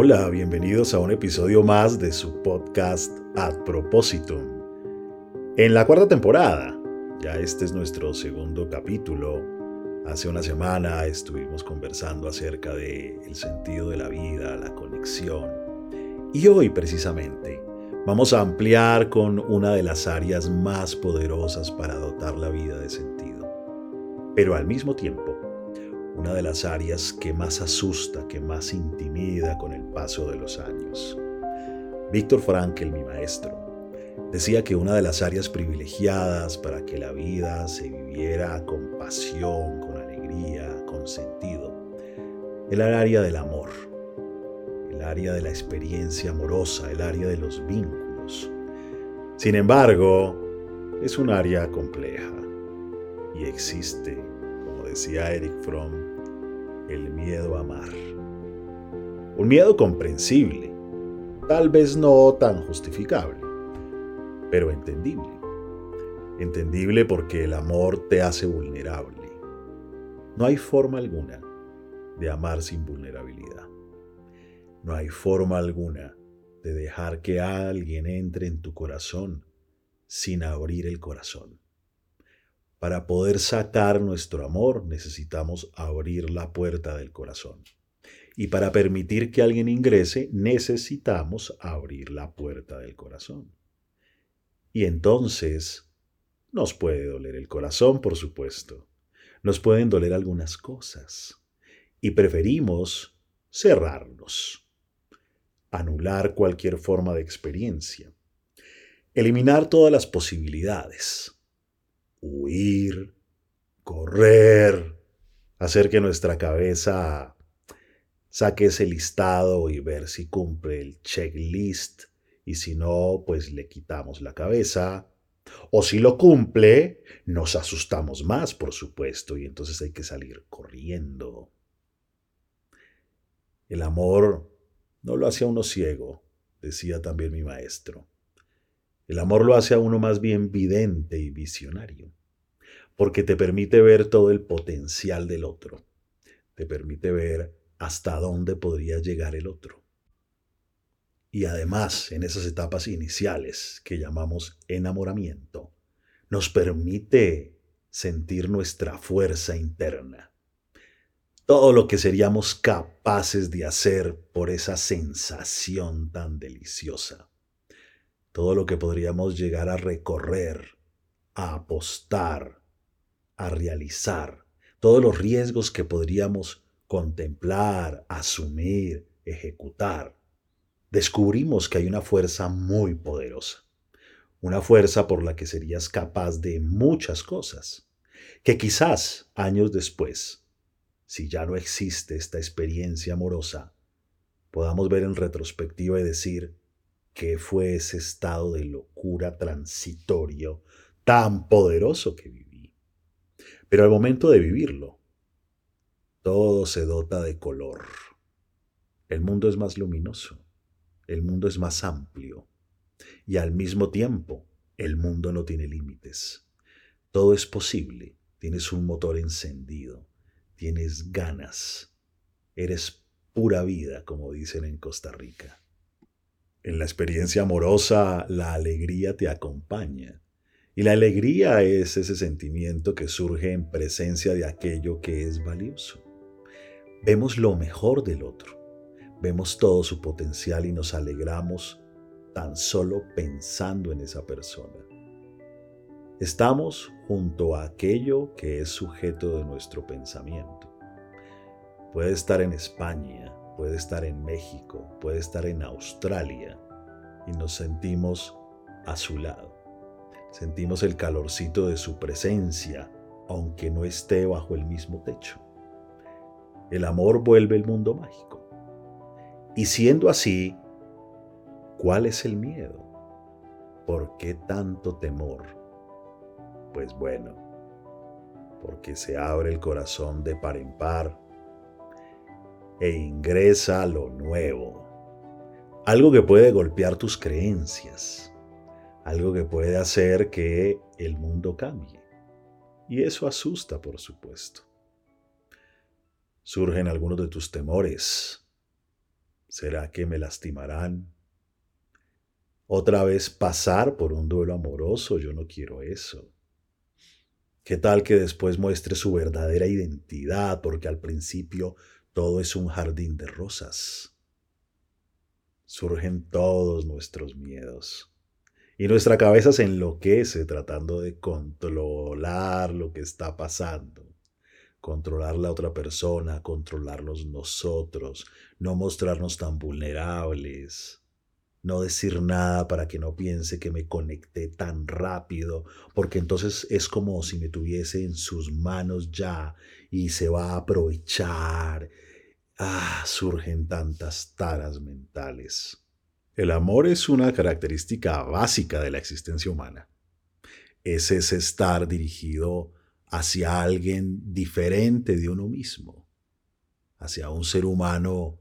Hola, bienvenidos a un episodio más de su podcast Ad Propositum. En la cuarta temporada, ya este es nuestro segundo capítulo. Hace una semana estuvimos conversando acerca el sentido de la vida, la conexión. Y hoy precisamente vamos a ampliar con una de las áreas más poderosas para dotar la vida de sentido. Pero al mismo tiempo, una de las áreas que más asusta, que más intimida con el paso de los años. Víctor Frankl, mi maestro, decía que una de las áreas privilegiadas para que la vida se viviera con pasión, con alegría, con sentido, era el área del amor, el área de la experiencia amorosa, el área de los vínculos. Sin embargo, es un área compleja y existe decía Eric Fromm, el miedo a amar. Un miedo comprensible, tal vez no tan justificable, pero entendible. Entendible porque el amor te hace vulnerable. No hay forma alguna de amar sin vulnerabilidad. No hay forma alguna de dejar que alguien entre en tu corazón sin abrir el corazón. Para poder sacar nuestro amor necesitamos abrir la puerta del corazón. Y para permitir que alguien ingrese necesitamos abrir la puerta del corazón. Y entonces nos puede doler el corazón, por supuesto. Nos pueden doler algunas cosas. Y preferimos cerrarnos. Anular cualquier forma de experiencia. Eliminar todas las posibilidades huir, correr, hacer que nuestra cabeza saque ese listado y ver si cumple el checklist y si no, pues le quitamos la cabeza. O si lo cumple, nos asustamos más, por supuesto, y entonces hay que salir corriendo. El amor no lo hace a uno ciego, decía también mi maestro. El amor lo hace a uno más bien vidente y visionario, porque te permite ver todo el potencial del otro, te permite ver hasta dónde podría llegar el otro. Y además, en esas etapas iniciales que llamamos enamoramiento, nos permite sentir nuestra fuerza interna, todo lo que seríamos capaces de hacer por esa sensación tan deliciosa todo lo que podríamos llegar a recorrer, a apostar, a realizar, todos los riesgos que podríamos contemplar, asumir, ejecutar. Descubrimos que hay una fuerza muy poderosa, una fuerza por la que serías capaz de muchas cosas, que quizás años después, si ya no existe esta experiencia amorosa, podamos ver en retrospectiva y decir, qué fue ese estado de locura transitorio tan poderoso que viví. Pero al momento de vivirlo, todo se dota de color. El mundo es más luminoso, el mundo es más amplio y al mismo tiempo el mundo no tiene límites. Todo es posible, tienes un motor encendido, tienes ganas, eres pura vida, como dicen en Costa Rica. En la experiencia amorosa, la alegría te acompaña. Y la alegría es ese sentimiento que surge en presencia de aquello que es valioso. Vemos lo mejor del otro, vemos todo su potencial y nos alegramos tan solo pensando en esa persona. Estamos junto a aquello que es sujeto de nuestro pensamiento. Puede estar en España, puede estar en México, puede estar en Australia y nos sentimos a su lado. Sentimos el calorcito de su presencia, aunque no esté bajo el mismo techo. El amor vuelve el mundo mágico. Y siendo así, ¿cuál es el miedo? ¿Por qué tanto temor? Pues bueno, porque se abre el corazón de par en par e ingresa lo nuevo. Algo que puede golpear tus creencias, algo que puede hacer que el mundo cambie. Y eso asusta, por supuesto. Surgen algunos de tus temores, ¿Será que me lastimarán? Otra vez pasar por un duelo amoroso, yo no quiero eso. ¿Qué tal que después muestre su verdadera identidad? Porque al principio todo es un jardín de rosas. Surgen todos nuestros miedos. Y nuestra cabeza se enloquece tratando de controlar lo que está pasando. Controlar la otra persona, controlarnos nosotros, no mostrarnos tan vulnerables no decir nada para que no piense que me conecté tan rápido, porque entonces es como si me tuviese en sus manos ya y se va a aprovechar. Ah, surgen tantas taras mentales. El amor es una característica básica de la existencia humana. Es ese estar dirigido hacia alguien diferente de uno mismo, hacia un ser humano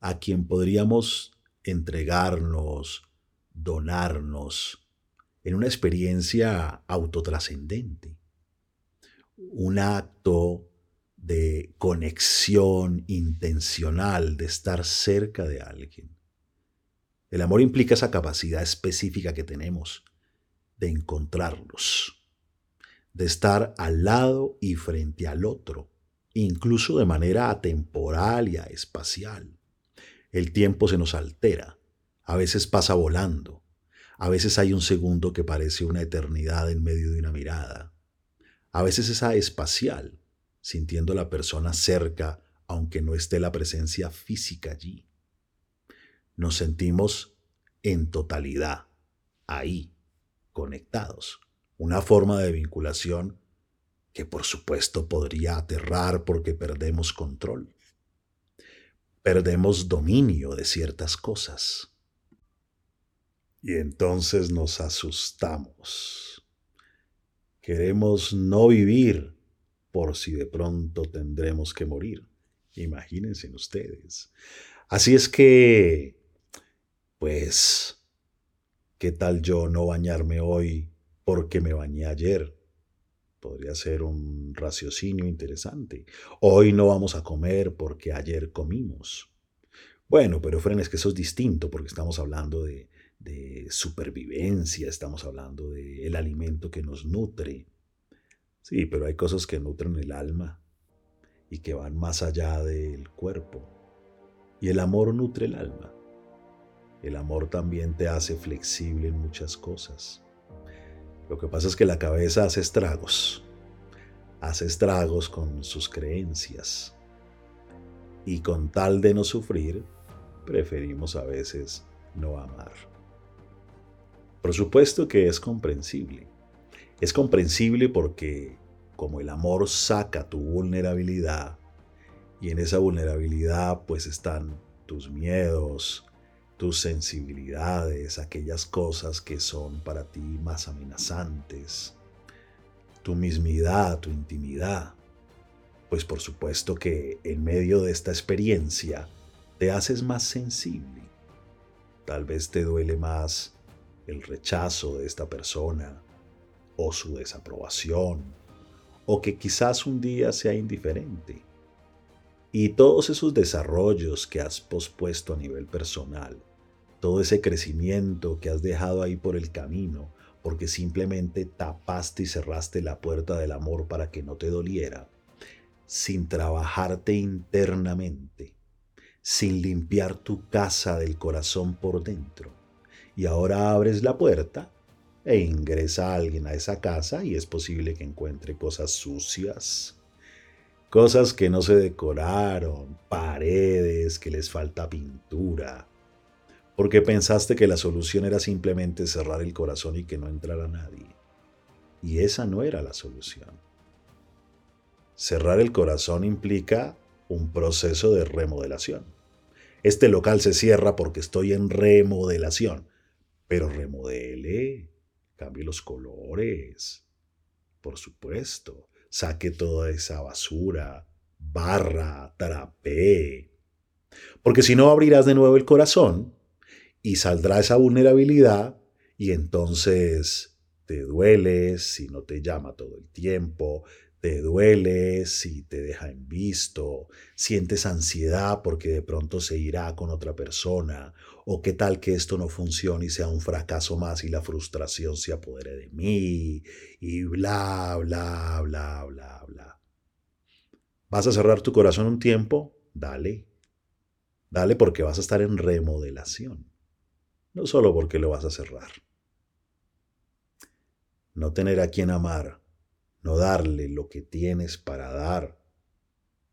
a quien podríamos entregarnos, donarnos en una experiencia autotrascendente, un acto de conexión intencional, de estar cerca de alguien. El amor implica esa capacidad específica que tenemos de encontrarlos, de estar al lado y frente al otro, incluso de manera atemporal y espacial. El tiempo se nos altera, a veces pasa volando, a veces hay un segundo que parece una eternidad en medio de una mirada, a veces es espacial, sintiendo la persona cerca aunque no esté la presencia física allí. Nos sentimos en totalidad, ahí, conectados. Una forma de vinculación que por supuesto podría aterrar porque perdemos control perdemos dominio de ciertas cosas. Y entonces nos asustamos. Queremos no vivir por si de pronto tendremos que morir. Imagínense ustedes. Así es que, pues, ¿qué tal yo no bañarme hoy porque me bañé ayer? Podría ser un raciocinio interesante. Hoy no vamos a comer porque ayer comimos. Bueno, pero Fren, es que eso es distinto porque estamos hablando de, supervivencia, estamos hablando del alimento que nos nutre. Sí, pero hay cosas que nutren el alma y que van más allá del cuerpo. Y el amor nutre el alma. El amor también te hace flexible en muchas cosas. Lo que pasa es que la cabeza hace estragos, hace estragos con sus creencias. Y con tal de no sufrir, preferimos a veces no amar. Por supuesto que es comprensible. Es comprensible porque como el amor saca tu vulnerabilidad, y en esa vulnerabilidad pues están tus miedos, tus sensibilidades, aquellas cosas que son para ti más amenazantes, tu mismidad, tu intimidad. Pues por supuesto que en medio de esta experiencia te haces más sensible. Tal vez te duele más el rechazo de esta persona o su desaprobación o que quizás un día sea indiferente. Y todos esos desarrollos que has pospuesto a nivel personal todo ese crecimiento que has dejado ahí por el camino, porque simplemente tapaste y cerraste la puerta del amor para que no te doliera, sin trabajarte internamente, sin limpiar tu casa del corazón por dentro. Y ahora abres la puerta e ingresa alguien a esa casa y es posible que encuentre cosas sucias, cosas que no se decoraron, paredes que les falta pintura, porque pensaste que la solución era simplemente cerrar el corazón y que no entrara nadie. Y esa no era la solución. Cerrar el corazón implica un proceso de remodelación. Este local se cierra porque estoy en remodelación, pero remodele, cambie los colores, por supuesto, saque toda esa basura, barra, trapé, porque si no abrirás de nuevo el corazón y saldrá esa vulnerabilidad y entonces te dueles si no te llama todo el tiempo, te duele, si te deja en visto, sientes ansiedad porque de pronto se irá con otra persona, o qué tal que esto no funcione y sea un fracaso más y la frustración se apodere de mí, y bla, bla, bla, bla, bla. ¿Vas a cerrar tu corazón un tiempo? Dale. Dale porque vas a estar en remodelación. No solo porque lo vas a cerrar. No tener a quien amar no darle lo que tienes para dar,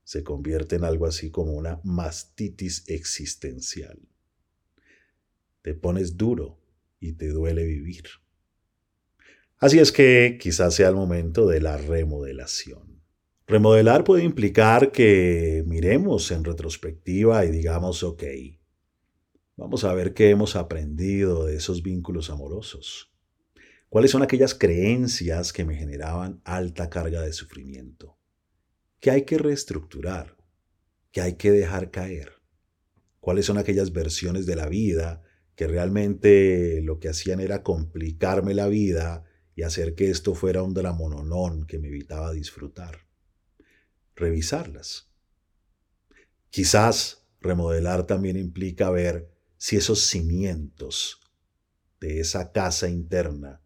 se convierte en algo así como una mastitis existencial. Te pones duro y te duele vivir. Así es que quizás sea el momento de la remodelación. Remodelar puede implicar que miremos en retrospectiva y digamos, ok, vamos a ver qué hemos aprendido de esos vínculos amorosos. ¿Cuáles son aquellas creencias que me generaban alta carga de sufrimiento? ¿Qué hay que reestructurar? ¿Qué hay que dejar caer? ¿Cuáles son aquellas versiones de la vida que realmente lo que hacían era complicarme la vida y hacer que esto fuera un dramononón que me evitaba disfrutar? Revisarlas. Quizás remodelar también implica ver si esos cimientos de esa casa interna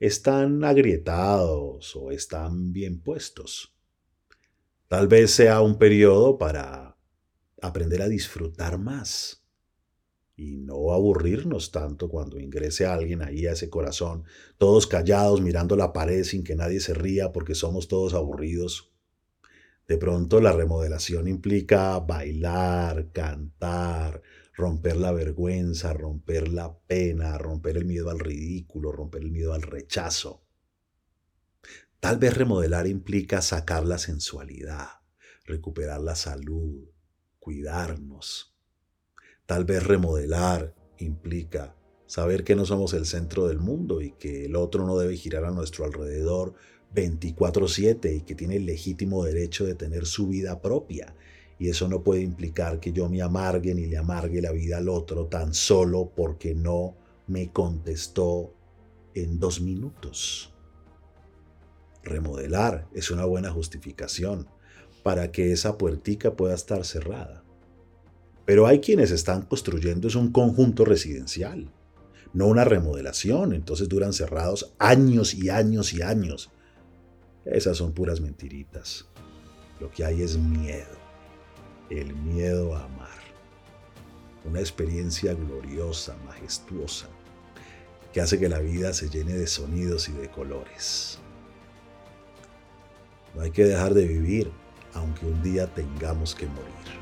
están agrietados o están bien puestos. Tal vez sea un periodo para aprender a disfrutar más y no aburrirnos tanto cuando ingrese alguien ahí a ese corazón, todos callados mirando la pared sin que nadie se ría porque somos todos aburridos. De pronto la remodelación implica bailar, cantar, romper la vergüenza, romper la pena, romper el miedo al ridículo, romper el miedo al rechazo. Tal vez remodelar implica sacar la sensualidad, recuperar la salud, cuidarnos. Tal vez remodelar implica saber que no somos el centro del mundo y que el otro no debe girar a nuestro alrededor 24/7 y que tiene el legítimo derecho de tener su vida propia y eso no puede implicar que yo me amargue ni le amargue la vida al otro tan solo porque no me contestó en dos minutos. Remodelar es una buena justificación para que esa puertica pueda estar cerrada. Pero hay quienes están construyendo es un conjunto residencial, no una remodelación, entonces duran cerrados años y años y años. Esas son puras mentiritas. Lo que hay es miedo el miedo a amar. Una experiencia gloriosa, majestuosa, que hace que la vida se llene de sonidos y de colores. No hay que dejar de vivir, aunque un día tengamos que morir.